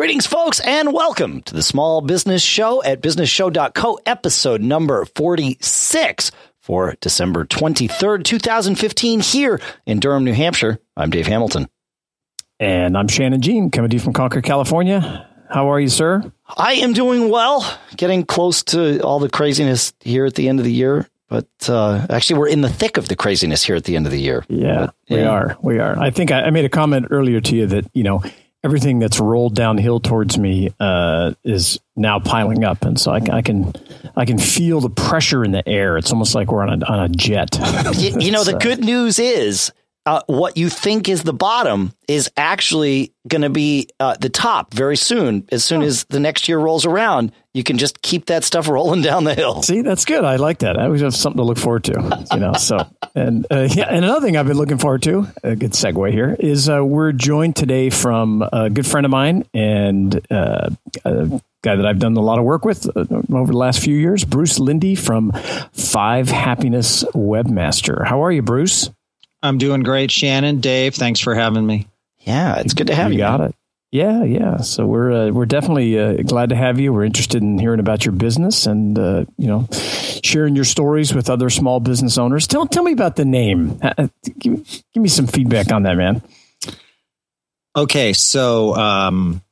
Greetings, folks, and welcome to the Small Business Show at businessshow.co, episode number 46 for December 23rd, 2015, here in Durham, New Hampshire. I'm Dave Hamilton. And I'm Shannon Jean, coming to you from Concord, California. How are you, sir? I am doing well, getting close to all the craziness here at the end of the year. But uh, actually, we're in the thick of the craziness here at the end of the year. Yeah, but, yeah. we are. We are. I think I, I made a comment earlier to you that, you know, everything that's rolled downhill towards me uh, is now piling up, and so I, I, can I can feel the pressure in the air. It's almost like we're on a on a jet. you, you know, the good news is uh, what you think is the bottom is actually going to be uh, the top very soon. As soon oh. as the next year rolls around, you can just keep that stuff rolling down the hill. See, that's good. I like that. I always have something to look forward to. You know, so and uh, yeah, and another thing I've been looking forward to. A good segue here is uh, we're joined today from a good friend of mine and uh, a guy that I've done a lot of work with uh, over the last few years, Bruce Linde from Five Happiness Webmaster. How are you, Bruce? I'm doing great, Shannon. Dave, thanks for having me. Yeah, it's good to have you. You got it. Yeah, yeah. So we're uh, we're definitely uh, glad to have you. We're interested in hearing about your business and uh, you know sharing your stories with other small business owners. Tell tell me about the name. Uh, give, give me some feedback on that, man. Okay, so um,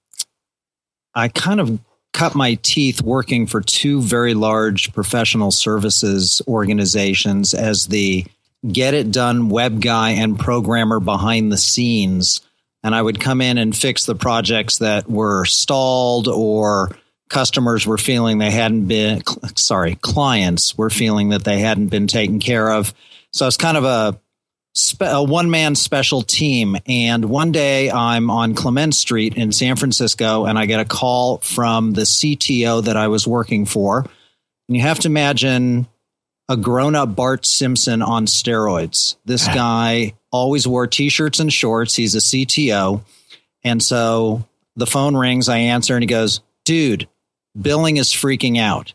I kind of cut my teeth working for two very large professional services organizations as the get it done web guy and programmer behind the scenes. And I would come in and fix the projects that were stalled or customers were feeling they hadn't been, sorry, clients were feeling that they hadn't been taken care of. So it's kind of a, a one man special team. And one day I'm on Clement Street in San Francisco and I get a call from the CTO that I was working for. And you have to imagine a grown up Bart Simpson on steroids. This ah. guy always wore t shirts and shorts. He's a CTO. And so the phone rings. I answer and he goes, Dude, billing is freaking out.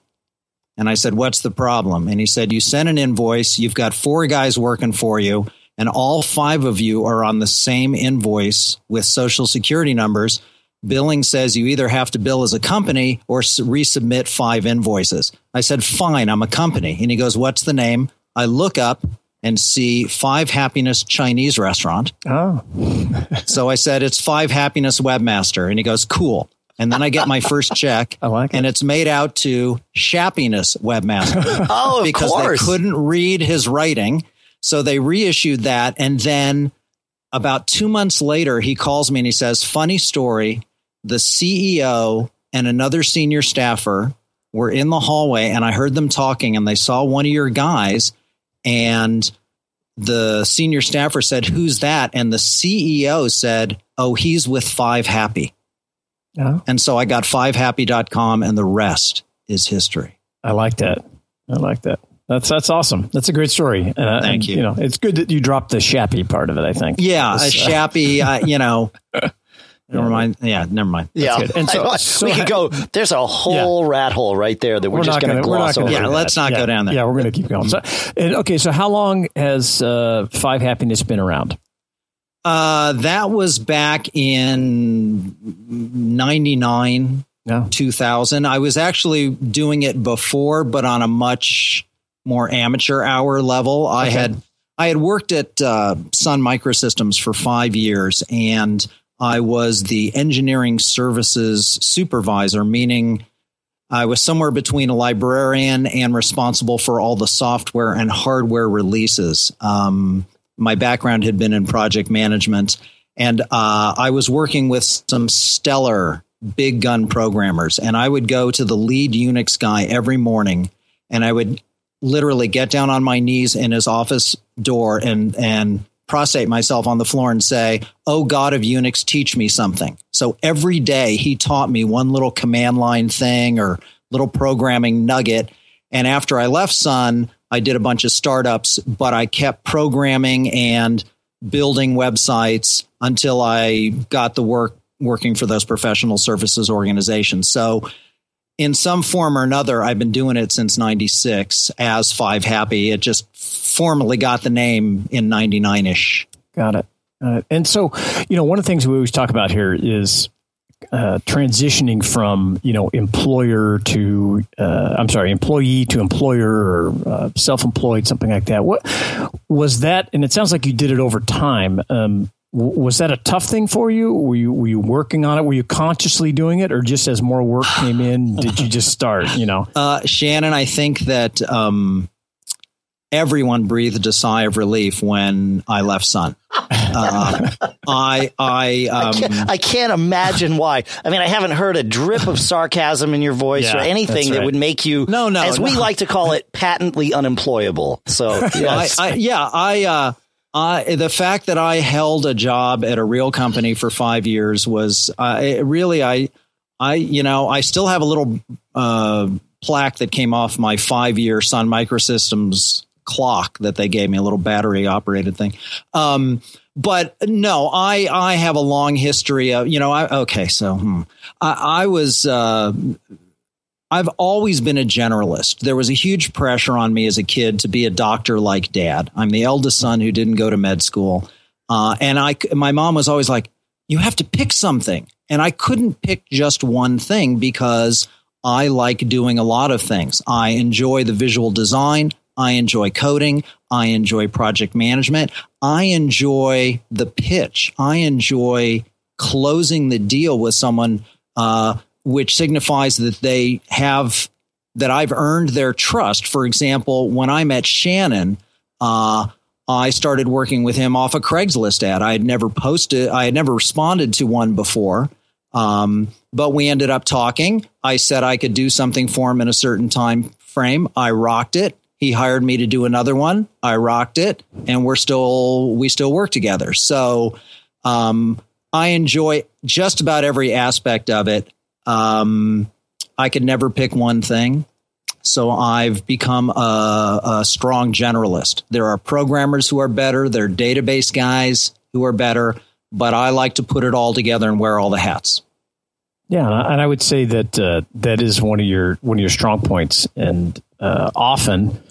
And I said, What's the problem? And he said, You sent an invoice. You've got four guys working for you, and all five of you are on the same invoice with social security numbers billing says you either have to bill as a company or resubmit five invoices. I said, fine, I'm a company. And he goes, what's the name? I look up and see Five Happiness Chinese restaurant. Oh. so I said, it's Five Happiness Webmaster. And he goes, cool. And then I get my first check. I like it. And it's made out to Shappiness Webmaster. oh, of because course. they couldn't read his writing. So they reissued that. And then about two months later, he calls me and he says, funny story the CEO and another senior staffer were in the hallway and I heard them talking and they saw one of your guys and the senior staffer said, Who's that? And the CEO said, Oh, he's with Five Happy. Oh. And so I got fivehappy.com and the rest is history. I like that. I like that. That's that's awesome. That's a great story. And, Uh, Thank and, you. You know, it's good that you dropped the shappy part of it. I think. Yeah, a shappy. Uh, you know, Never mind. Yeah, never mind. That's yeah, good. and so, so, we could go. There's a whole yeah. rat hole right there that we're, we're just going to gloss over. Yeah, let's not yeah. go down there. Yeah, we're going to keep going. So, and, okay, so how long has uh, Five Happiness been around? Uh, that was back in '99, yeah. 2000. I was actually doing it before, but on a much more amateur hour level. Okay. I had I had worked at uh, Sun Microsystems for five years, and I was the engineering services supervisor, meaning I was somewhere between a librarian and responsible for all the software and hardware releases. Um, my background had been in project management, and uh, I was working with some stellar big gun programmers. And I would go to the lead Unix guy every morning, and I would literally get down on my knees in his office door and and prostrate myself on the floor and say, Oh God of Unix, teach me something. So every day he taught me one little command line thing or little programming nugget. And after I left Sun, I did a bunch of startups, but I kept programming and building websites until I got the work working for those professional services organizations. So in some form or another, I've been doing it since 96 as Five Happy. It just formally got the name in 99 ish. Got it. Uh, and so, you know, one of the things we always talk about here is uh, transitioning from you know employer to uh, I'm sorry employee to employer or uh, self-employed something like that. What was that? And it sounds like you did it over time. Um, was that a tough thing for you? Were you were you working on it? Were you consciously doing it, or just as more work came in, did you just start? You know, uh, Shannon, I think that um, everyone breathed a sigh of relief when I left Sun. Uh, I I, um, I, can't, I, can't, imagine why. I mean, I haven't heard a drip of sarcasm in your voice yeah, or anything right. that would make you, no, no, as no. we like to call it, patently unemployable. So, yes. I, I, yeah, I. Uh, uh, the fact that I held a job at a real company for five years was uh, really I I you know I still have a little uh, plaque that came off my five year Sun Microsystems clock that they gave me a little battery operated thing. Um, but no, I I have a long history of you know I okay so hmm, I, I was uh, I've always been a generalist. There was a huge pressure on me as a kid to be a doctor like dad. I'm the eldest son who didn't go to med school. Uh, and I, my mom was always like, you have to pick something. And I couldn't pick just one thing because I like doing a lot of things. I enjoy the visual design. I enjoy coding. I enjoy project management. I enjoy the pitch. I enjoy closing the deal with someone uh, which signifies that they have that I've earned their trust. For example, when I met Shannon, uh, I started working with him off a Craigslist ad. I had never posted, I had never responded to one before. Um, but we ended up talking. I said I could do something for him in a certain time frame. I rocked it. He hired me to do another one. I rocked it, and we're still we still work together. So um, I enjoy just about every aspect of it. Um, I could never pick one thing. So I've become a, a, strong generalist. There are programmers who are better, there are database guys who are better, but I like to put it all together and wear all the hats. Yeah, and I would say that uh, that is one of your one of your strong points, and uh, often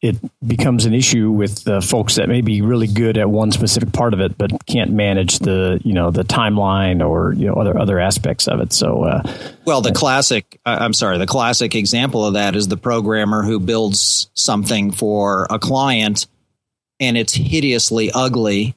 it becomes an issue with uh, folks that may be really good at one specific part of it, but can't manage the you know the timeline or you know other other aspects of it. So, uh, well, the classic I'm sorry, the classic example of that is the programmer who builds something for a client, and it's hideously ugly,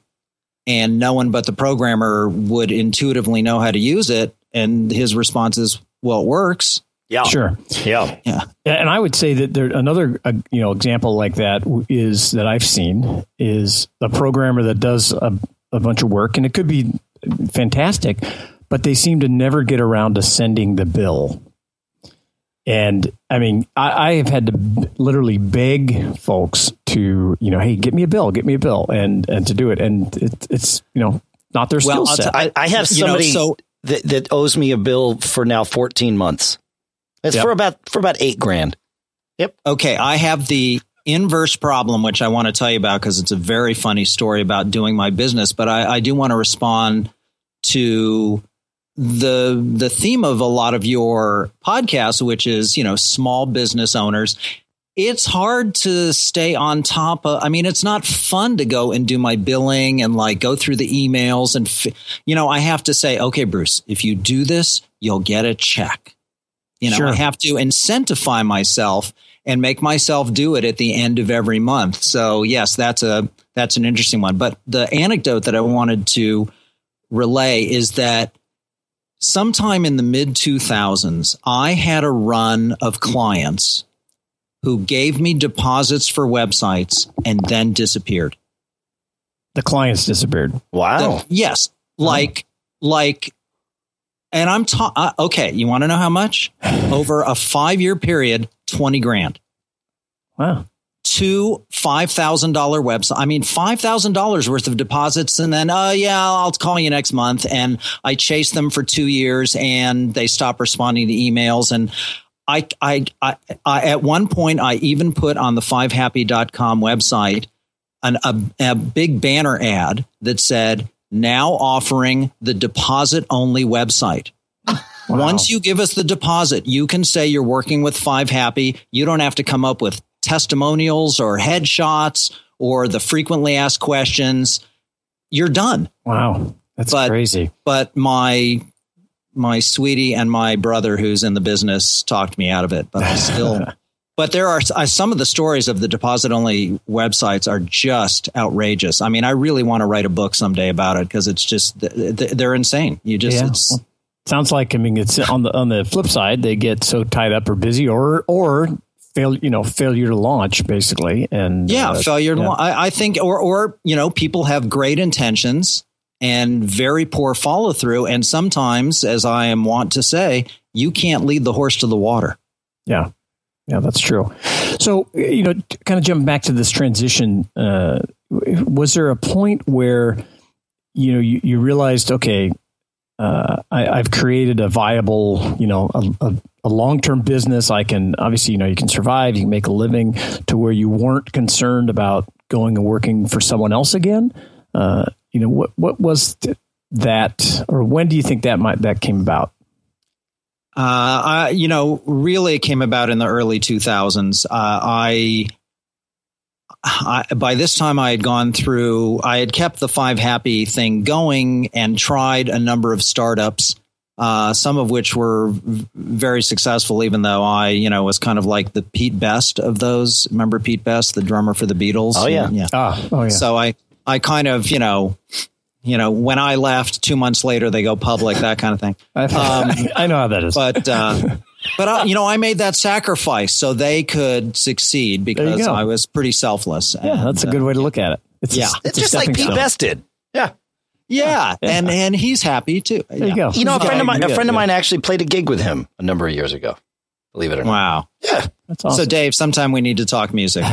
and no one but the programmer would intuitively know how to use it, and his response is, "Well, it works." Yeah. Sure. Yeah. Yeah. And I would say that there another uh, you know example like that is that I've seen is a programmer that does a, a bunch of work and it could be fantastic, but they seem to never get around to sending the bill. And I mean, I, I have had to literally beg folks to, you know, hey, get me a bill, get me a bill, and and to do it, and it, it's you know not their well, skill set. I, I have somebody you know, so, that, that owes me a bill for now fourteen months. It's yep. for about for about eight grand. Yep. Okay, I have the inverse problem, which I want to tell you about because it's a very funny story about doing my business. But I, I do want to respond to the the theme of a lot of your podcasts, which is you know small business owners. It's hard to stay on top of. I mean, it's not fun to go and do my billing and like go through the emails and you know I have to say, okay, Bruce, if you do this, you'll get a check you know, sure. I have to incentivize myself and make myself do it at the end of every month. So yes, that's a that's an interesting one. But the anecdote that I wanted to relay is that sometime in the mid 2000s, I had a run of clients who gave me deposits for websites and then disappeared. The clients disappeared. Wow. The, yes. Like like and I'm ta- uh, okay. You want to know how much? Over a five year period, twenty grand. Wow. Two five thousand dollar website. I mean, five thousand dollars worth of deposits, and then, uh, yeah, I'll call you next month. And I chased them for two years, and they stop responding to emails. And I, I, I, I at one point, I even put on the fivehappy.com website an, a, a big banner ad that said, now offering the deposit only website. Wow. Once you give us the deposit, you can say you're working with Five Happy. You don't have to come up with testimonials or headshots or the frequently asked questions. You're done. Wow. That's but, crazy. But my my sweetie and my brother, who's in the business, talked me out of it. But I still. but there are uh, some of the stories of the deposit only websites are just outrageous. I mean, I really want to write a book someday about it because it's just they're insane. You just yeah. it's. Sounds like I mean it's on the on the flip side they get so tied up or busy or or fail you know failure to launch basically and yeah uh, failure yeah. I, I think or or you know people have great intentions and very poor follow through. And sometimes, as I am wont to say, you can't lead the horse to the water. Yeah. Yeah, that's true. So, you know, kind of jumping back to this transition, uh, was there a point where, you know, you, you realized, okay, uh, I, have created a viable, you know, a, a, a long term business. I can obviously, you know, you can survive, you can make a living to where you weren't concerned about going and working for someone else again. Uh, you know what what was that or when do you think that might that came about I, you know, really came about in the early 2000s. Uh, I, I, by this time, I had gone through, I had kept the Five Happy thing going and tried a number of startups, uh, some of which were very successful, even though I, you know, was kind of like the Pete Best of those. Remember Pete Best, the drummer for the Beatles? Oh, yeah. Yeah. Ah, oh, yeah. So I, I kind of, you know, you know, when I left, two months later they go public, that kind of thing. Um, I know how that is. But uh, but I, you know, I made that sacrifice so they could succeed because I was pretty selfless. Yeah, and, that's a good way to look at it. It's yeah, a, it's, it's just like Pete stone. Best did. Yeah. Yeah, yeah, and and he's happy too. There yeah. you go. You know, a friend of mine, a friend of mine actually played a gig with him a number of years ago. Believe it or not. Wow. Yeah. That's awesome. So, Dave, sometime we need to talk music.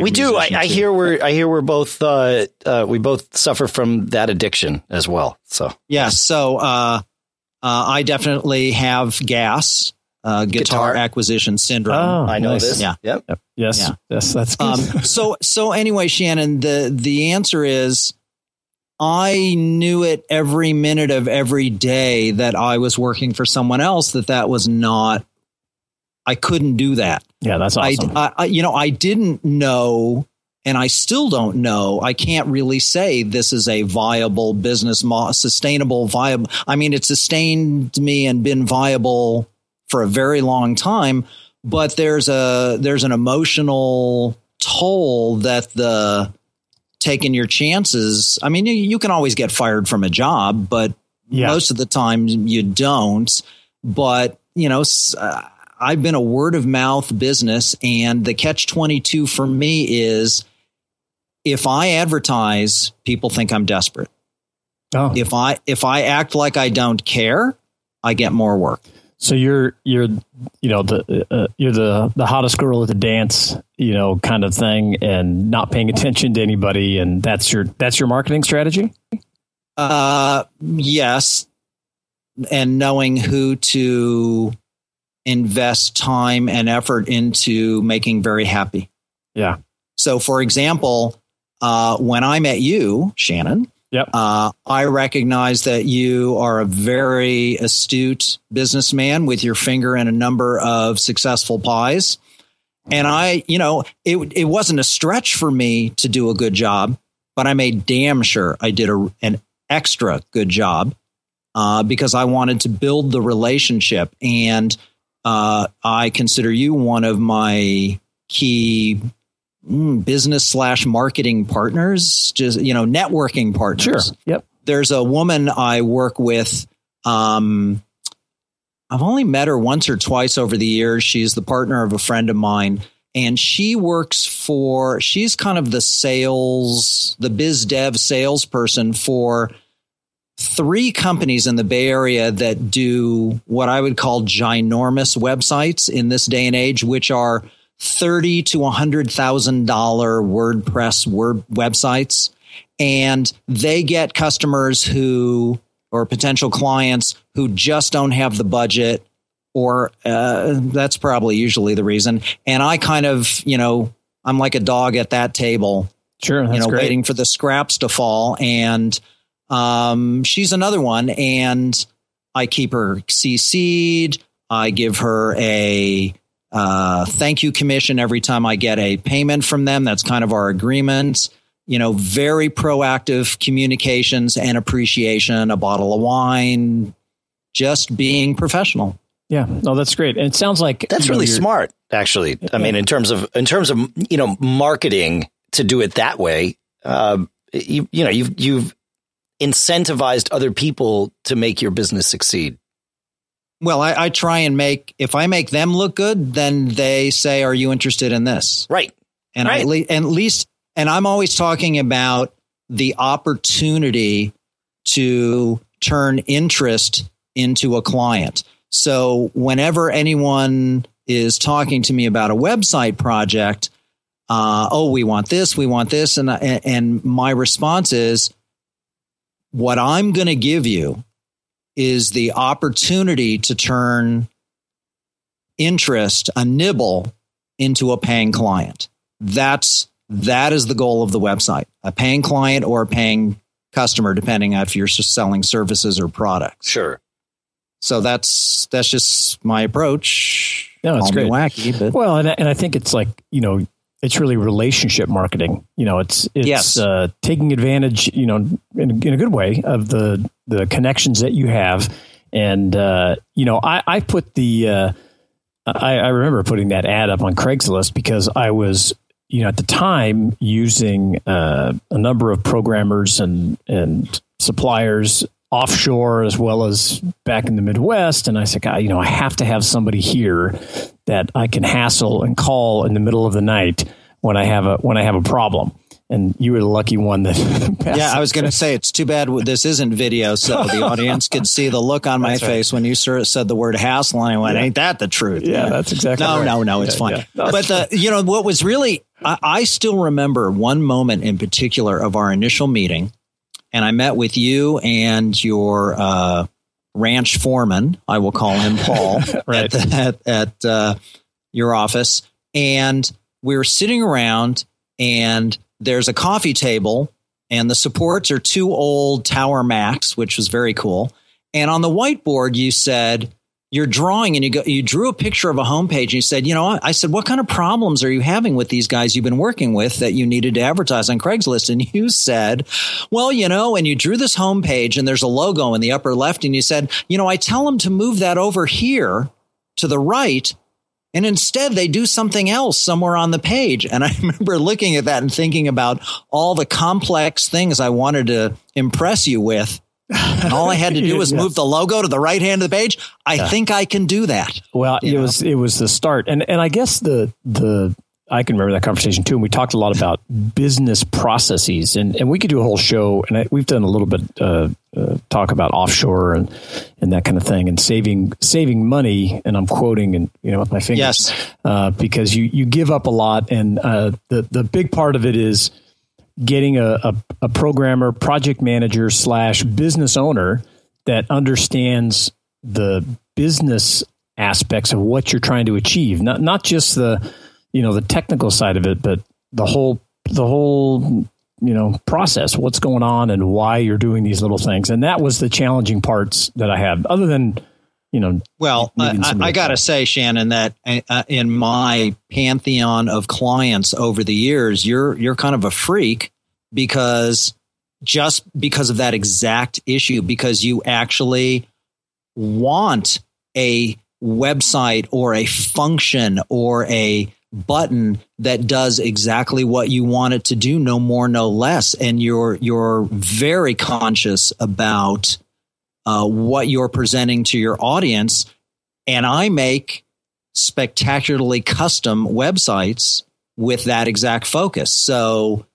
we do. I, I, hear we're. I hear we're both. Uh, uh, we both suffer from that addiction as well. So yeah. So uh, uh I definitely have gas. Uh, guitar, guitar, acquisition syndrome. Oh, I know nice. this. Yeah. Yep. yep. Yes. Yeah. Yes. That's good. Um, so so anyway, Shannon, the the answer is I knew it every minute of every day that I was working for someone else that that was not I couldn't do that. Yeah, that's awesome. I, I, you know, I didn't know, and I still don't know. I can't really say this is a viable business, mo- sustainable, viable. I mean, it sustained me and been viable for a very long time, but there's a there's an emotional toll that the taking your chances. I mean, you, you can always get fired from a job, but yeah. most of the time you don't. But you know. Uh, I've been a word of mouth business, and the catch 22 for me is if I advertise, people think I'm desperate. Oh. If I if I act like I don't care, I get more work. So you're you're you know the uh, you're the the hottest girl at the dance, you know, kind of thing, and not paying attention to anybody, and that's your that's your marketing strategy. Uh, yes, and knowing who to invest time and effort into making very happy. Yeah. So, for example, uh, when I met you, Shannon, yep. Uh, I recognize that you are a very astute businessman with your finger in a number of successful pies. And I, you know, it, it wasn't a stretch for me to do a good job, but I made damn sure I did a, an extra good job uh, because I wanted to build the relationship. And uh, I consider you one of my key mm, business slash marketing partners, just you know, networking partners. Sure. Yep. There's a woman I work with. Um, I've only met her once or twice over the years. She's the partner of a friend of mine, and she works for. She's kind of the sales, the biz dev salesperson for three companies in the Bay Area that do what I would call ginormous websites in this day and age, which are thirty to hundred thousand dollar WordPress word websites, and they get customers who or potential clients who just don't have the budget, or uh, that's probably usually the reason. And I kind of, you know, I'm like a dog at that table, sure, you know, great. waiting for the scraps to fall and um, she's another one, and I keep her CC'd. I give her a uh, thank you commission every time I get a payment from them. That's kind of our agreement. You know, very proactive communications and appreciation, a bottle of wine, just being professional. Yeah, no, that's great. And it sounds like that's really smart, actually. I mean, in terms of in terms of you know marketing to do it that way, uh, you you know you've you've incentivized other people to make your business succeed. Well, I, I, try and make if I make them look good, then they say, "Are you interested in this?" Right. And right. I and at least, and I'm always talking about the opportunity to turn interest into a client. So whenever anyone is talking to me about a website project, uh, oh, we want this, we want this, and and my response is, what I'm going to give you is the opportunity to turn interest, a nibble, into a paying client. That's that is the goal of the website: a paying client or a paying customer, depending if you're selling services or products. Sure. So that's that's just my approach. No, it's great. Wacky, but well, and and I think it's like you know it's really relationship marketing. You know, it's it's yes. uh, taking advantage, you know, in, in, a good way of the the connections that you have. And uh, you know, I, I put the uh, I, I remember putting that ad up on Craigslist because I was you know at the time using uh, a number of programmers and and suppliers offshore as well as back in the Midwest. And I said, God, you know, I have to have somebody here that I can hassle and call in the middle of the night when I have a when I have a problem. And you were the lucky one that. yeah, I was going to say it's too bad this isn't video, so the audience could see the look on my right. face when you said the word hassle, and I went, yeah. "Ain't that the truth?" Yeah, yeah. that's exactly. No, right. no, no, it's yeah, fine. No, but the, you know what was really, I, I still remember one moment in particular of our initial meeting, and I met with you and your uh, ranch foreman. I will call him Paul right. at, the, at, at uh, your office, and we were sitting around, and there's a coffee table, and the supports are two old Tower Macs, which was very cool. And on the whiteboard, you said you're drawing and you go, you drew a picture of a homepage and you said, you know, I said, what kind of problems are you having with these guys you've been working with that you needed to advertise on Craigslist? And you said, well, you know, and you drew this homepage and there's a logo in the upper left and you said, you know, I tell them to move that over here to the right. And instead they do something else somewhere on the page. And I remember looking at that and thinking about all the complex things I wanted to impress you with and all I had to do was move the logo to the right hand of the page. I yeah. think I can do that. Well, it know? was it was the start, and and I guess the the I can remember that conversation too. And we talked a lot about business processes, and, and we could do a whole show. And I, we've done a little bit uh, uh, talk about offshore and and that kind of thing, and saving saving money. And I'm quoting and you know with my fingers, yes, uh, because you you give up a lot, and uh, the the big part of it is getting a, a, a programmer, project manager slash business owner that understands the business aspects of what you're trying to achieve. Not not just the you know the technical side of it, but the whole the whole you know process, what's going on, and why you're doing these little things. And that was the challenging parts that I had. Other than you know, well, I, I got to say, Shannon, that uh, in my pantheon of clients over the years, you're you're kind of a freak because just because of that exact issue, because you actually want a website or a function or a button that does exactly what you want it to do no more no less. And you're you're very conscious about uh, what you're presenting to your audience and i make spectacularly custom websites with that exact focus so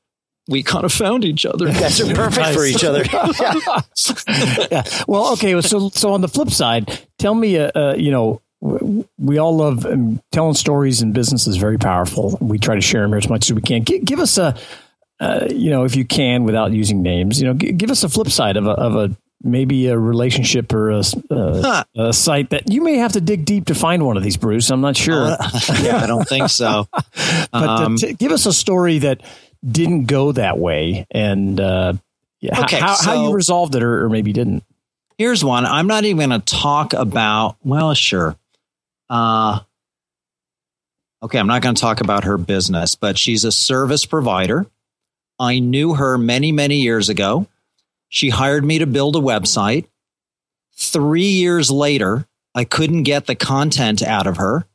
we kind of found each other. That's perfect for each other. yeah. yeah. Well, okay. So, so on the flip side, tell me, uh, uh, you know, we all love um, telling stories and business is very powerful. We try to share them here as much as we can. G- give us a, uh, you know, if you can, without using names, you know, g- give us a flip side of a, of a maybe a relationship or a, a, huh. a, site that you may have to dig deep to find one of these, Bruce. I'm not sure. Uh, yeah, I don't think so. but uh, um, t- give us a story that didn't go that way, and uh, yeah, okay, how, so how you resolved it, or, or maybe didn't. Here's one. I'm not even going to talk about. Well, sure. Uh, okay, I'm not going to talk about her business, but she's a service provider. I knew her many, many years ago. She hired me to build a website. Three years later, I couldn't get the content out of her.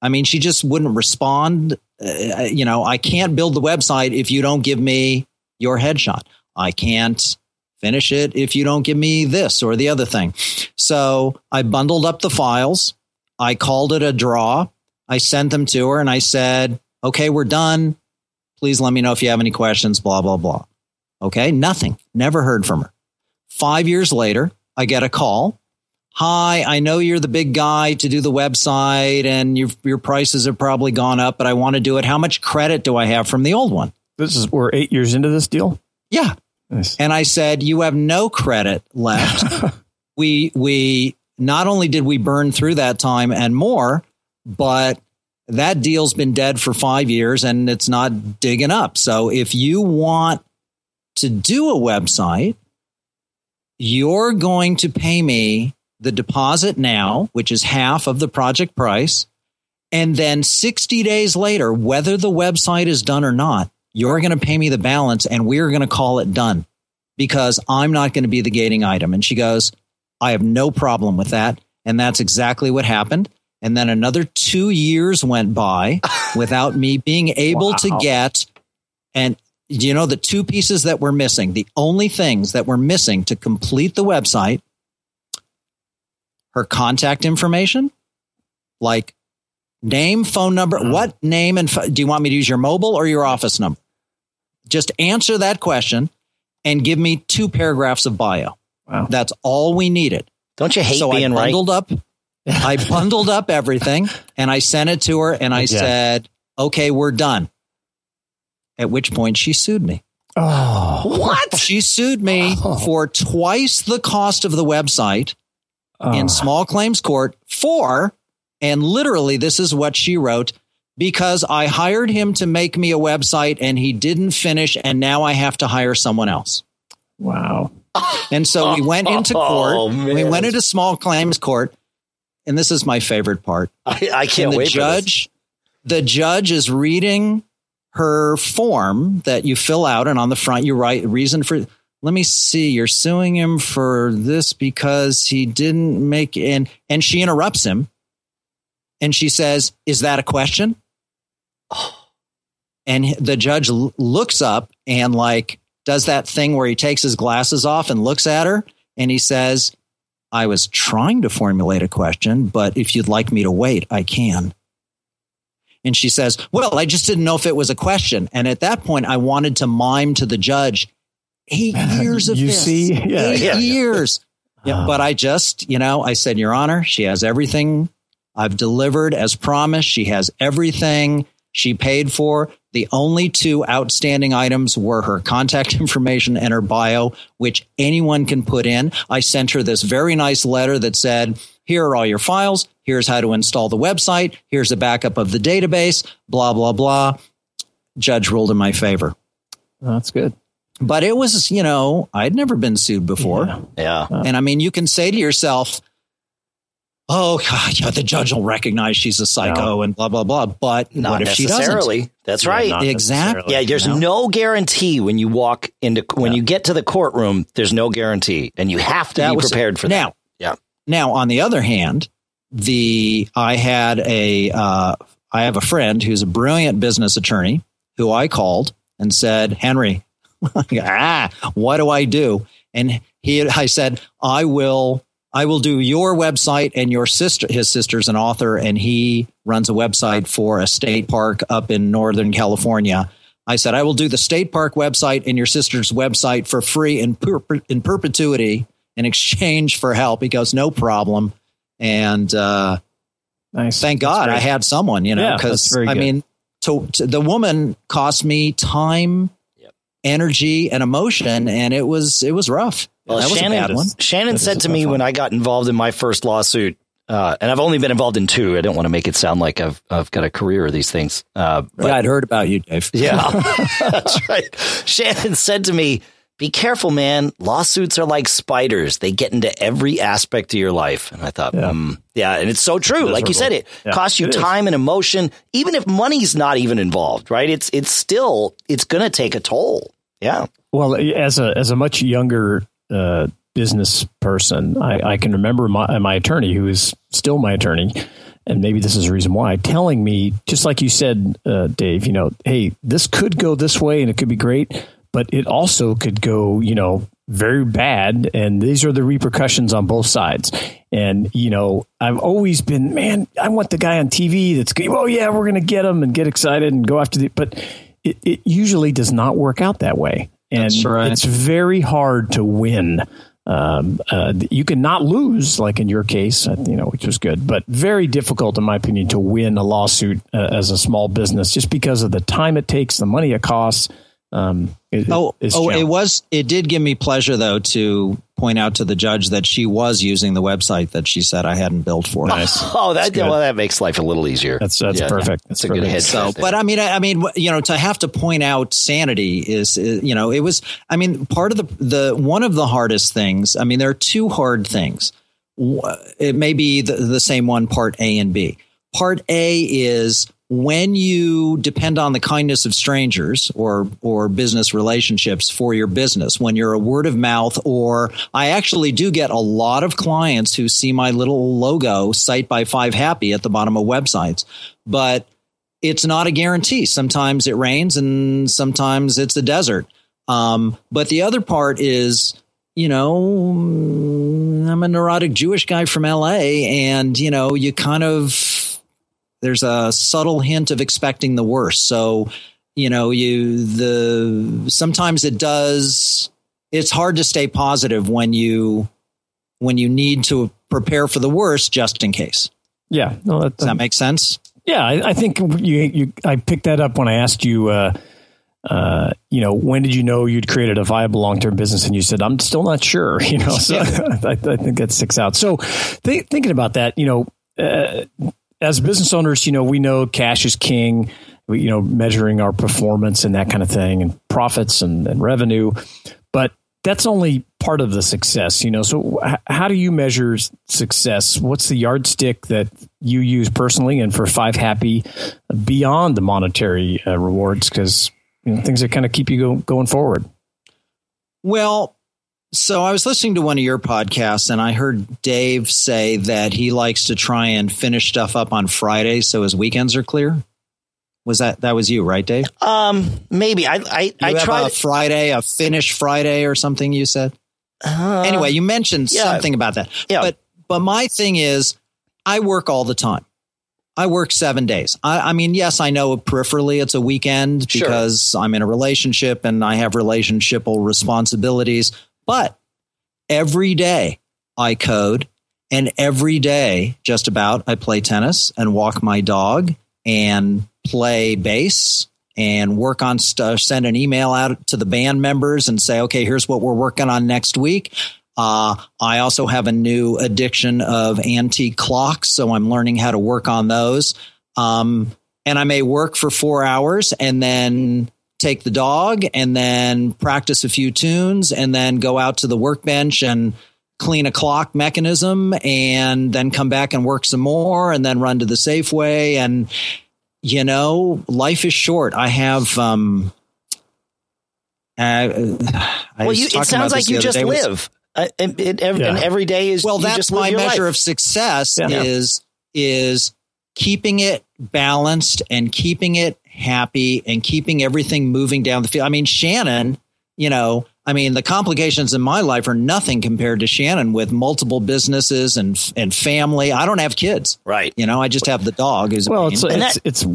I mean, she just wouldn't respond. Uh, you know, I can't build the website if you don't give me your headshot. I can't finish it if you don't give me this or the other thing. So I bundled up the files. I called it a draw. I sent them to her and I said, okay, we're done. Please let me know if you have any questions, blah, blah, blah. Okay, nothing. Never heard from her. Five years later, I get a call. Hi, I know you're the big guy to do the website and your, your prices have probably gone up, but I want to do it. How much credit do I have from the old one? This is, we're eight years into this deal. Yeah. Nice. And I said, you have no credit left. we, we, not only did we burn through that time and more, but that deal's been dead for five years and it's not digging up. So if you want to do a website, you're going to pay me the deposit now, which is half of the project price. And then 60 days later, whether the website is done or not, you're going to pay me the balance and we're going to call it done because I'm not going to be the gating item. And she goes, I have no problem with that. And that's exactly what happened. And then another two years went by without me being able wow. to get. And you know, the two pieces that were missing, the only things that were missing to complete the website her contact information, like name, phone number. Mm. What name and do you want me to use your mobile or your office number? Just answer that question and give me two paragraphs of bio. Wow. That's all we needed. Don't you hate so being I bundled right? up. I bundled up everything and I sent it to her and I yeah. said, "Okay, we're done." At which point she sued me. Oh, what? She sued me oh. for twice the cost of the website oh. in small claims court for, and literally, this is what she wrote because I hired him to make me a website and he didn't finish, and now I have to hire someone else. Wow. And so we went into oh, court. Oh, we went into small claims court, and this is my favorite part. I, I can't and the wait. Judge, the judge is reading her form that you fill out, and on the front you write reason for let me see, you're suing him for this because he didn't make and and she interrupts him and she says, "Is that a question?" And the judge l- looks up and like does that thing where he takes his glasses off and looks at her and he says, "I was trying to formulate a question, but if you'd like me to wait, I can." And she says, Well, I just didn't know if it was a question. And at that point, I wanted to mime to the judge, eight years of you this. see, yeah, eight yeah, years. Yeah. Uh, but I just, you know, I said, Your Honor, she has everything I've delivered as promised. She has everything she paid for. The only two outstanding items were her contact information and her bio, which anyone can put in. I sent her this very nice letter that said, here are all your files. Here's how to install the website. Here's a backup of the database, blah, blah, blah. Judge ruled in my favor. that's good but it was, you know, I'd never been sued before. Yeah. yeah. Uh, and I mean, you can say to yourself, oh, God, yeah, the judge will recognize she's a psycho no. and blah, blah, blah. But not what if necessarily. she doesn't? That's yeah, right. Exactly. Yeah, there's no. no guarantee when you walk into, when yeah. you get to the courtroom, there's no guarantee. And you have to that be prepared for that. now. Yeah. Now, on the other hand, the, I had a, uh, I have a friend who's a brilliant business attorney who I called and said, Henry, ah, what do I do? And he, I said, I will, I will do your website and your sister, his sister's an author and he runs a website for a state park up in Northern California. I said, I will do the state park website and your sister's website for free in, per- in perpetuity in exchange for help. He goes, no problem. And, uh, nice. thank God I had someone, you know, because yeah, I mean, to, to, the woman cost me time energy and emotion, and it was it was rough. Well, that Shannon, was Shannon said to me one. when I got involved in my first lawsuit, uh, and I've only been involved in two. I don't want to make it sound like I've I've got a career of these things. Uh, but, yeah, I'd heard about you, Dave. Yeah, that's right. Shannon said to me, "Be careful, man. Lawsuits are like spiders; they get into every aspect of your life." And I thought, yeah, mm, yeah and it's so true. Like you said, it yeah, costs you it time is. and emotion, even if money's not even involved. Right? It's it's still it's going to take a toll. Yeah. Well, as a as a much younger uh, business person. I, I can remember my, my attorney, who is still my attorney, and maybe this is the reason why, telling me, just like you said, uh, Dave, you know, hey, this could go this way and it could be great, but it also could go, you know, very bad. And these are the repercussions on both sides. And, you know, I've always been, man, I want the guy on TV that's, oh, yeah, we're going to get him and get excited and go after the, but it, it usually does not work out that way. And right. it's very hard to win um, uh, you can not lose, like in your case, uh, you know, which was good, but very difficult, in my opinion, to win a lawsuit uh, as a small business just because of the time it takes, the money it costs, um, it, oh, oh, it was. It did give me pleasure though to point out to the judge that she was using the website that she said I hadn't built for. Nice. oh, that well, that makes life a little easier. That's that's yeah, perfect. That's, a perfect. good head. So, but I mean, I, I mean, you know, to have to point out sanity is, is, you know, it was. I mean, part of the the one of the hardest things. I mean, there are two hard things. It may be the, the same one, part A and B. Part A is when you depend on the kindness of strangers or or business relationships for your business when you're a word of mouth or I actually do get a lot of clients who see my little logo site by 5 happy at the bottom of websites. But it's not a guarantee. Sometimes it rains and sometimes it's a desert. Um, but the other part is you know I'm a neurotic Jewish guy from LA and you know you kind of there's a subtle hint of expecting the worst. So, you know, you the sometimes it does it's hard to stay positive when you when you need to prepare for the worst just in case. Yeah, no, that, does that make sense? Yeah, I, I, think you, you I picked that up when I asked you. Uh, uh, you know, when did you know you'd created a viable long term business? And you said, I'm still not sure. You know, so I, I, think that sticks out. So, th- thinking about that, you know, uh, as business owners, you know, we know cash is king. We, you know, measuring our performance and that kind of thing, and profits and, and revenue. But that's only part of the success, you know. So, h- how do you measure success? What's the yardstick that you use personally and for Five Happy beyond the monetary uh, rewards? Because you know, things that kind of keep you go, going forward. Well, so I was listening to one of your podcasts and I heard Dave say that he likes to try and finish stuff up on Friday so his weekends are clear. Was that that was you, right, Dave? Um, maybe I I, you I tried a Friday, a finish Friday or something. You said. Uh, anyway, you mentioned yeah, something about that. Yeah. But but my thing is, I work all the time. I work seven days. I, I mean, yes, I know peripherally it's a weekend because sure. I'm in a relationship and I have relationshipal responsibilities. But every day I code and every day just about I play tennis and walk my dog and play bass and work on stuff, send an email out to the band members and say, okay, here's what we're working on next week. Uh, I also have a new addiction of antique clocks, so I'm learning how to work on those. Um, and I may work for four hours and then take the dog and then practice a few tunes and then go out to the workbench and clean a clock mechanism and then come back and work some more and then run to the Safeway. And, you know, life is short. I have, um, uh, well, you, it sounds like you just live. Uh, and, and, yeah. and, every day is well. That's my measure life. of success. Yeah. Is is keeping it balanced and keeping it happy and keeping everything moving down the field. I mean, Shannon, you know, I mean, the complications in my life are nothing compared to Shannon with multiple businesses and and family. I don't have kids, right? You know, I just have the dog. Who's well, it's, it's, that, it's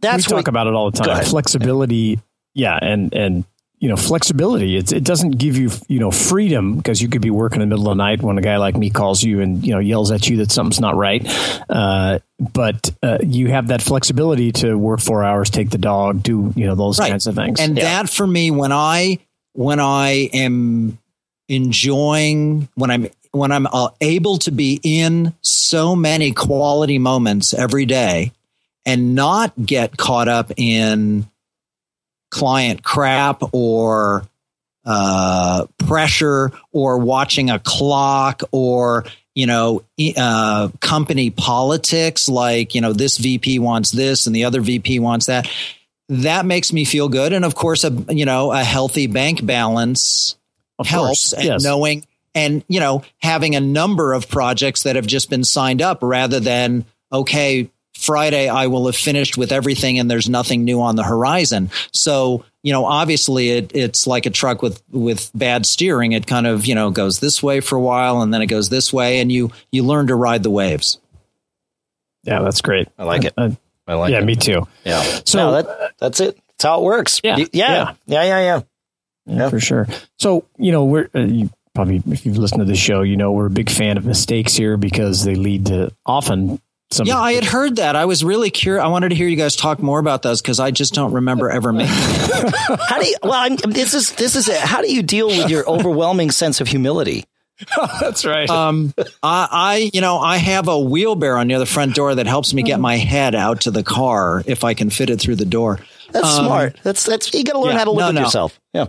that's we talk about it all the time. Flexibility, yeah, and and you know flexibility it, it doesn't give you you know freedom because you could be working in the middle of the night when a guy like me calls you and you know yells at you that something's not right uh, but uh, you have that flexibility to work four hours take the dog do you know those right. kinds of things and yeah. that for me when i when i am enjoying when i'm when i'm uh, able to be in so many quality moments every day and not get caught up in client crap or uh, pressure or watching a clock or you know uh, company politics like you know this vp wants this and the other vp wants that. That makes me feel good. And of course a you know a healthy bank balance of helps course, and yes. knowing and you know having a number of projects that have just been signed up rather than okay Friday I will have finished with everything and there's nothing new on the horizon. So, you know, obviously it, it's like a truck with, with bad steering. It kind of, you know, goes this way for a while and then it goes this way and you, you learn to ride the waves. Yeah, that's great. I like it. I, I like yeah, it. me too. Yeah. So- No, that, that's it. That's how it works. Yeah. Yeah. Yeah. Yeah. Yeah. Yeah. Yeah, Yeah. for sure. So, you know, we're uh, you probably if you've listened to the show, you know we're a big fan of mistakes here because they lead to often some. Yeah, I had heard that. I was really curious. I wanted to hear you guys talk more about those because I just don't remember ever making. How do you, well, I'm, this is, this is, it. how do you deal with your overwhelming sense of humility? that's right. Um, I, I, you know, I have a wheelbarrow near the front door that helps me get my head out to the car if I can fit it through the door. That's Um, smart. That's, that's, you got to learn yeah, how to live no, with no. yourself. Yeah.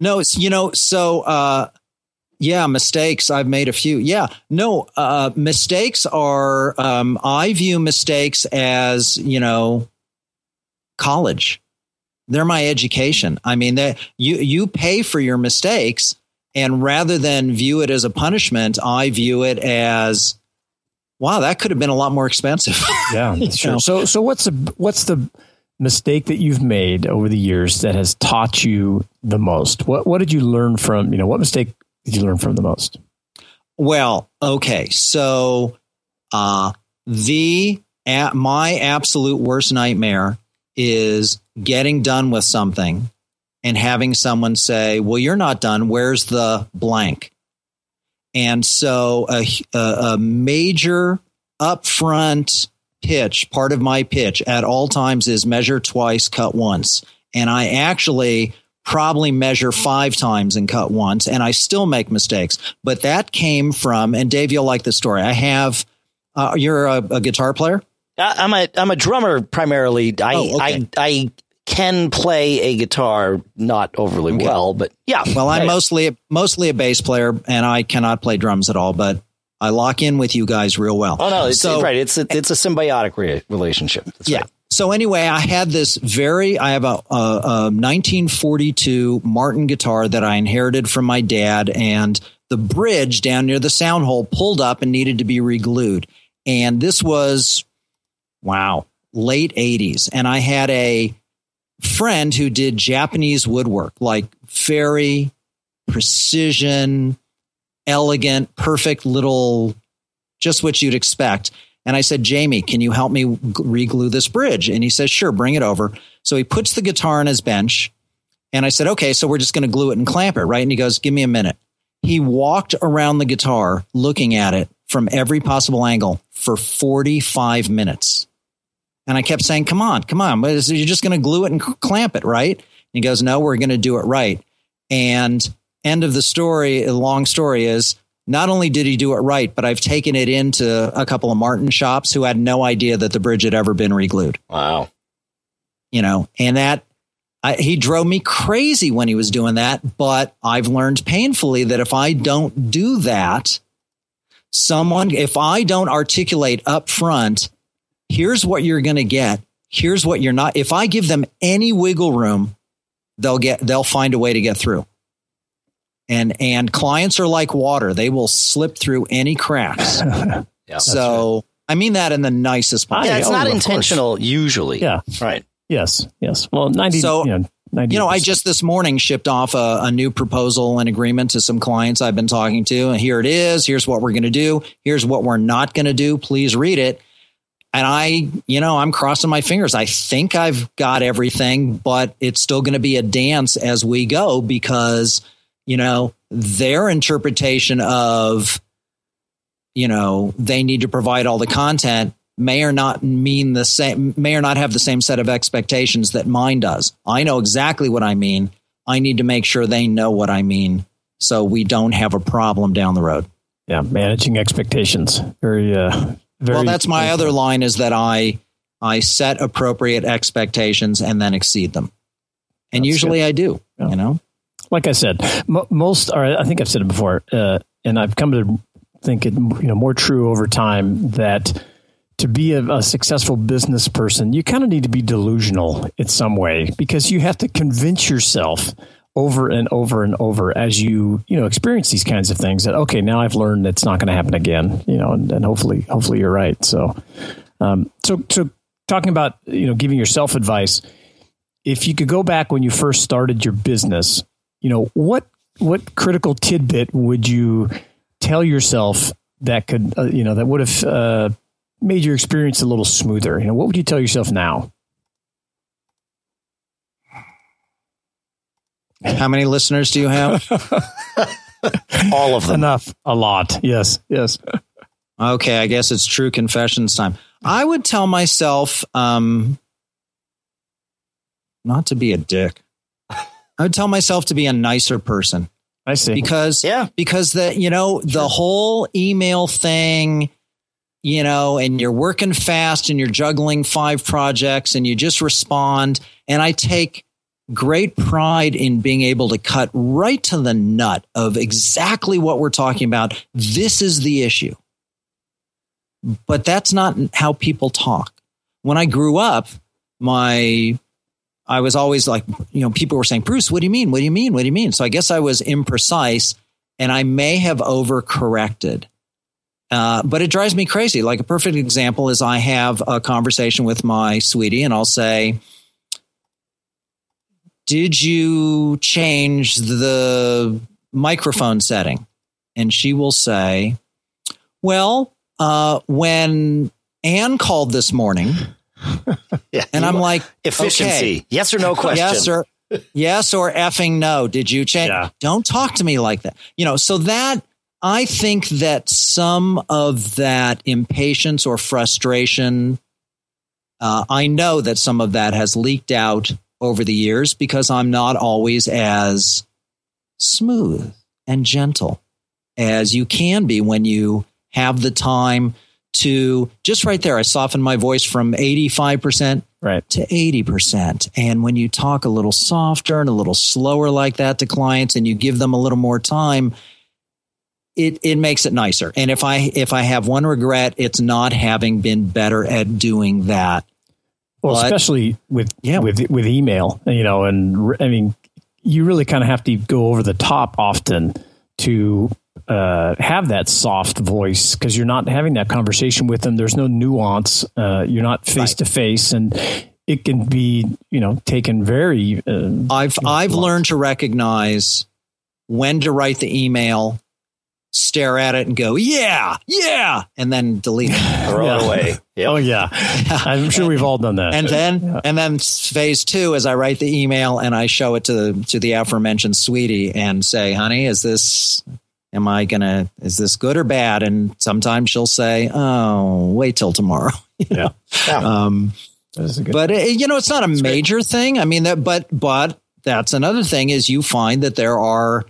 No, it's you know, so uh yeah, mistakes. I've made a few. Yeah. No, uh mistakes are um I view mistakes as, you know, college. They're my education. I mean, that you you pay for your mistakes and rather than view it as a punishment, I view it as wow, that could have been a lot more expensive. yeah, sure. know. So, so what's the what's the mistake that you've made over the years that has taught you the most? What what did you learn from? You know, what mistake did you learn from the most? Well, okay. So, uh, the a my absolute worst nightmare is getting done with something and having someone say, "Well, you're not done. Where's the blank?" And so, a, a, a major upfront pitch, part of my pitch at all times is measure twice, cut once. And I actually probably measure five times and cut once, and I still make mistakes. But that came from, and Dave, you'll like the story. I have, uh, you're a, a guitar player. I- I'm a, I'm a drummer primarily. I, Oh, okay. I, I can play a guitar, not overly well, but yeah. Well, I'm mostly mostly a bass player, and I cannot play drums at all. But I lock in with you guys real well. Oh no, it's So- right. It's a, it's a symbiotic re- relationship. That's yeah. right. So anyway, I had this very, I have a, a, a 1942 Martin guitar that I inherited from my dad, and the bridge down near the sound hole pulled up and needed to be reglued. And this was, wow, late 80s. And I had a friend who did Japanese woodwork, like very precision, elegant, perfect little, just what you'd expect. And I said, Jamie, can you help me reglue this bridge? And he says, sure, bring it over. So he puts the guitar on his bench. And I said, okay, so we're just going to glue it and clamp it, right? And he goes, give me a minute. He walked around the guitar looking at it from every possible angle for 45 minutes. And I kept saying, come on, come on. You're just going to glue it and clamp it, right? And he goes, no, we're going to do it right. And end of the story, the long story is not only did he do it right, but I've taken it into a couple of Martin shops who had no idea that the bridge had ever been reglued, Wow. you know, and that I, he drove me crazy when he was doing that. But I've learned painfully that if I don't do that, someone, if I don't articulate up front, here's what you're going to get. Here's what you're not. If I give them any wiggle room, they'll get, they'll find a way to get through. And, and clients are like water. They will slip through any cracks. Yeah. so I mean that in the nicest possible. Yeah, it's oh, not of course. intentional usually. Yeah. Right. Yes, yes. Well, ninety. So, you know, 90 You know, I just this morning shipped off a, a new proposal and agreement to some clients I've been talking to. And here it is. Here's what we're going to do. Here's what we're not going to do. Please read it. And I, you know, I'm crossing my fingers. I think I've got everything, but it's still going to be a dance as we go because, you know, their interpretation of, you know, they need to provide all the content may or not mean the same, may or not have the same set of expectations that mine does. I know exactly what I mean. I need to make sure they know what I mean so we don't have a problem down the road. yeah, managing expectations. Very, uh, very. well, that's my other line is that I I set appropriate expectations and then exceed them. And That's usually I do, Yeah. you know. Like I said, mo most, or I think I've said it before, uh, and I've come to think it, you know, more true over time that to be a, a successful business person, you kind of need to be delusional in some way because you have to convince yourself over and over and over as you you know experience these kinds of things that okay now I've learned it's not going to happen again you know and, and hopefully hopefully you're right. So um, so so talking about you know giving yourself advice if you could go back when you first started your business you know what what critical tidbit would you tell yourself that could uh, you know that would have uh, made your experience a little smoother you know what would you tell yourself now How many listeners do you have? All of them. Enough. A lot. Yes. Yes. Okay, I guess it's true confessions time. I would tell myself um, not to be a dick. I would tell myself to be a nicer person. I see. Because yeah, because the you know the whole email thing, you know, and you're working fast and you're juggling five projects and you just respond. And I take great pride in being able to cut right to the nut of exactly what we're talking about. This is the issue. But that's not how people talk. When I grew up, my I was always like, you know, people were saying, Bruce, what do you mean? What do you mean? What do you mean? So I guess I was imprecise and I may have overcorrected. Uh, but it drives me crazy. Like a perfect example is I have a conversation with my sweetie and I'll say, did you change the microphone setting? And she will say, well, uh, when Anne called this morning, yeah, and I'm like, efficiency, okay, yes or no question. Yes or yes or effing no. Did you change? Yeah. Don't talk to me like that. You know, so that I think that some of that impatience or frustration, uh, I know that some of that has leaked out over the years because I'm not always as smooth and gentle as you can be when you have the time to just right there. I soften my voice from 85% right. to 80%. And when you talk a little softer and a little slower like that to clients and you give them a little more time, it, it makes it nicer. And if I if I have one regret, it's not having been better at doing that well, but, especially with yeah. with with email, you know, and I mean, you really kind of have to go over the top often to uh, have that soft voice because you're not having that conversation with them. There's no nuance. Uh, you're not face to face, and it can be you know taken very. Uh, I've I've learned to recognize when to write the email stare at it and go, yeah, yeah, and then delete it. Throw yeah. it away. Yep. Oh yeah. I'm sure we've all done that. And then yeah. and then phase two is I write the email and I show it to the to the aforementioned sweetie and say, honey, is this am I gonna is this good or bad? And sometimes she'll say, Oh, wait till tomorrow. yeah. yeah. Um but it, you know, it's not a that's major great. thing. I mean that but but that's another thing is you find that there are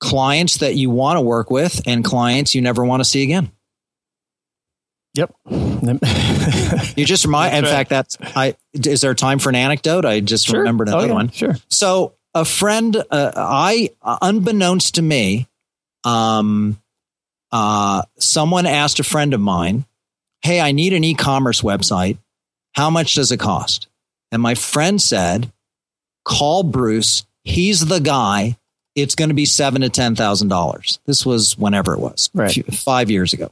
clients that you want to work with and clients you never want to see again. Yep. you just remind. in right. fact, that's I. Is there time for an anecdote? I just sure. remembered another oh, yeah. one. Sure. So a friend, uh, I unbeknownst to me, um, uh, someone asked a friend of mine, "Hey, I need an e-commerce website. How much does it cost?" And my friend said, "Call Bruce. He's the guy it's going to be seven to ten thousand dollars. This was whenever it was, right. few, five years ago,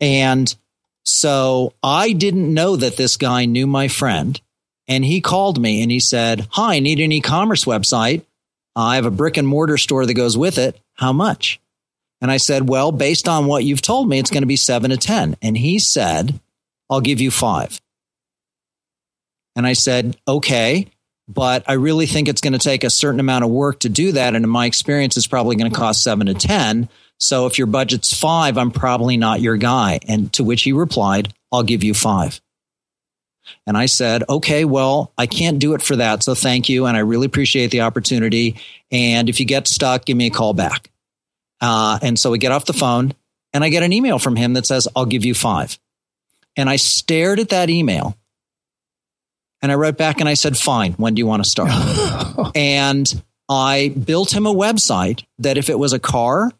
and so I didn't know that this guy knew my friend, and he called me and he said, "Hi, I need an e-commerce website. I have a brick and mortar store that goes with it. How much?" And I said, "Well, based on what you've told me, it's going to be seven to ten. And he said, "I'll give you five. And I said, "Okay." but I really think it's going to take a certain amount of work to do that. And in my experience, it's probably going to cost seven to 10. So if your budget's five, I'm probably not your guy. And to which he replied, I'll give you five. And I said, okay, well, I can't do it for that. So thank you. And I really appreciate the opportunity. And if you get stuck, give me a call back. Uh, and so we get off the phone and I get an email from him that says, I'll give you five. And I stared at that email and I wrote back and I said, fine, when do you want to start? and I built him a website that if it was a car,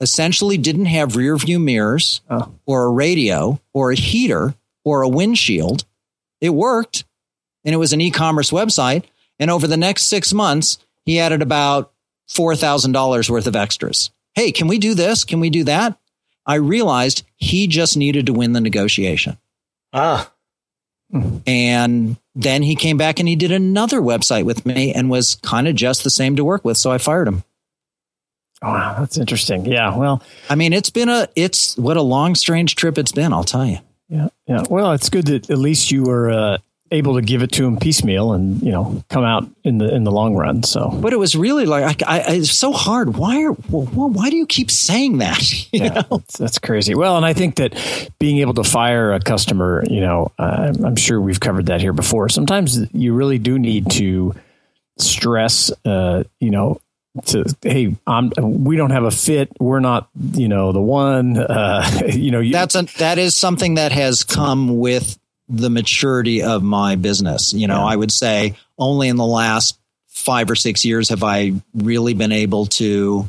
essentially didn't have rear view mirrors oh. or a radio or a heater or a windshield. It worked. And it was an e commerce website. And over the next six months, he added about $4,000 worth of extras. Hey, can we do this? Can we do that? I realized he just needed to win the negotiation. Ah. And then he came back and he did another website with me and was kind of just the same to work with. So I fired him. Wow, that's interesting. Yeah. Well, I mean, it's been a, it's what a long, strange trip it's been. I'll tell you. Yeah. Yeah. Well, it's good that at least you were uh, able to give it to him piecemeal and, you know, come out in the, in the long run. So, but it was really like, I, I it's so hard. Why are, why do you keep saying that? You yeah, that's, that's, crazy. Well, and I think that being able to fire a customer, you know, uh, I'm sure we've covered that here before. Sometimes you really do need to stress, uh, you know, to hey i'm we don't have a fit we're not you know the one uh you know you, that's a that is something that has come with the maturity of my business you know yeah. i would say only in the last five or six years have i really been able to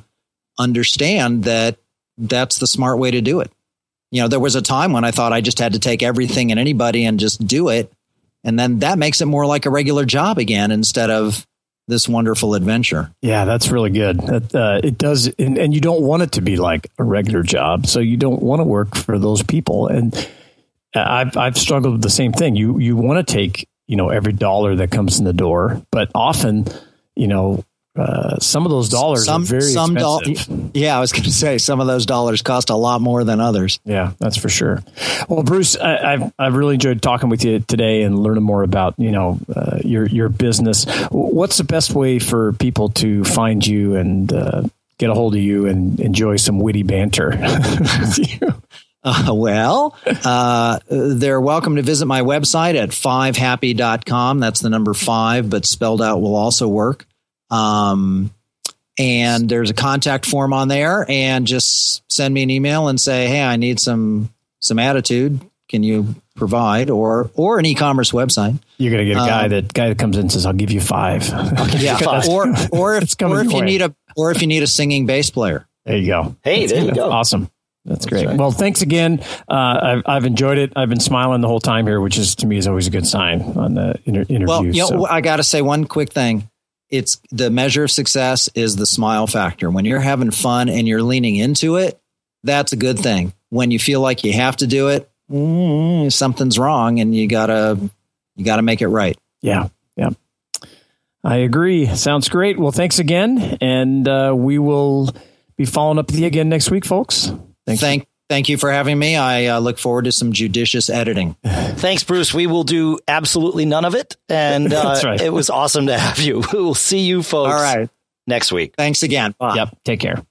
understand that that's the smart way to do it you know there was a time when i thought i just had to take everything and anybody and just do it and then that makes it more like a regular job again instead of this wonderful adventure. Yeah, that's really good. That, uh, it does, and, and, you don't want it to be like a regular job, so you don't want to work for those people. And I've I've struggled with the same thing. You you want to take you know every dollar that comes in the door, but often you know uh, some of those dollars some, are very some expensive. Do- yeah, I was going to say some of those dollars cost a lot more than others. Yeah, that's for sure. Well, Bruce, I, have I've really enjoyed talking with you today and learning more about you know uh, your your business. What's the best way for people to find you and uh, get a hold of you and enjoy some witty banter? Uh, well, uh, they're welcome to visit my website at fivehappy.com. That's the number five, but spelled out will also work. Um, and there's a contact form on there and just send me an email and say, Hey, I need some, some attitude. Can you provide or, or an e-commerce website? You're going to get a guy um, that guy that comes in and says, I'll give you five. Yeah. Five. Or, or if, or if you need a, or if you need a singing bass player. There you go. Hey, That's there you go. Awesome. That's, That's great. Right. Well, thanks again. Uh, I've, I've, enjoyed it. I've been smiling the whole time here, which is to me is always a good sign on the inter- interview. Well, you know, so. I got to say one quick thing it's the measure of success is the smile factor. When you're having fun and you're leaning into it, that's a good thing. When you feel like you have to do it, mm, something's wrong and you gotta you gotta make it right. Yeah, yeah. I agree. Sounds great. Well, thanks again, and uh, we will be following up with you again next week, folks. Thanks. Thank Thank you for having me. I uh, look forward to some judicious editing. Thanks, Bruce. We will do absolutely none of it. And uh, right. it was awesome to have you. We will see you folks All right. next week. Thanks again. Bye. Yep. Take care.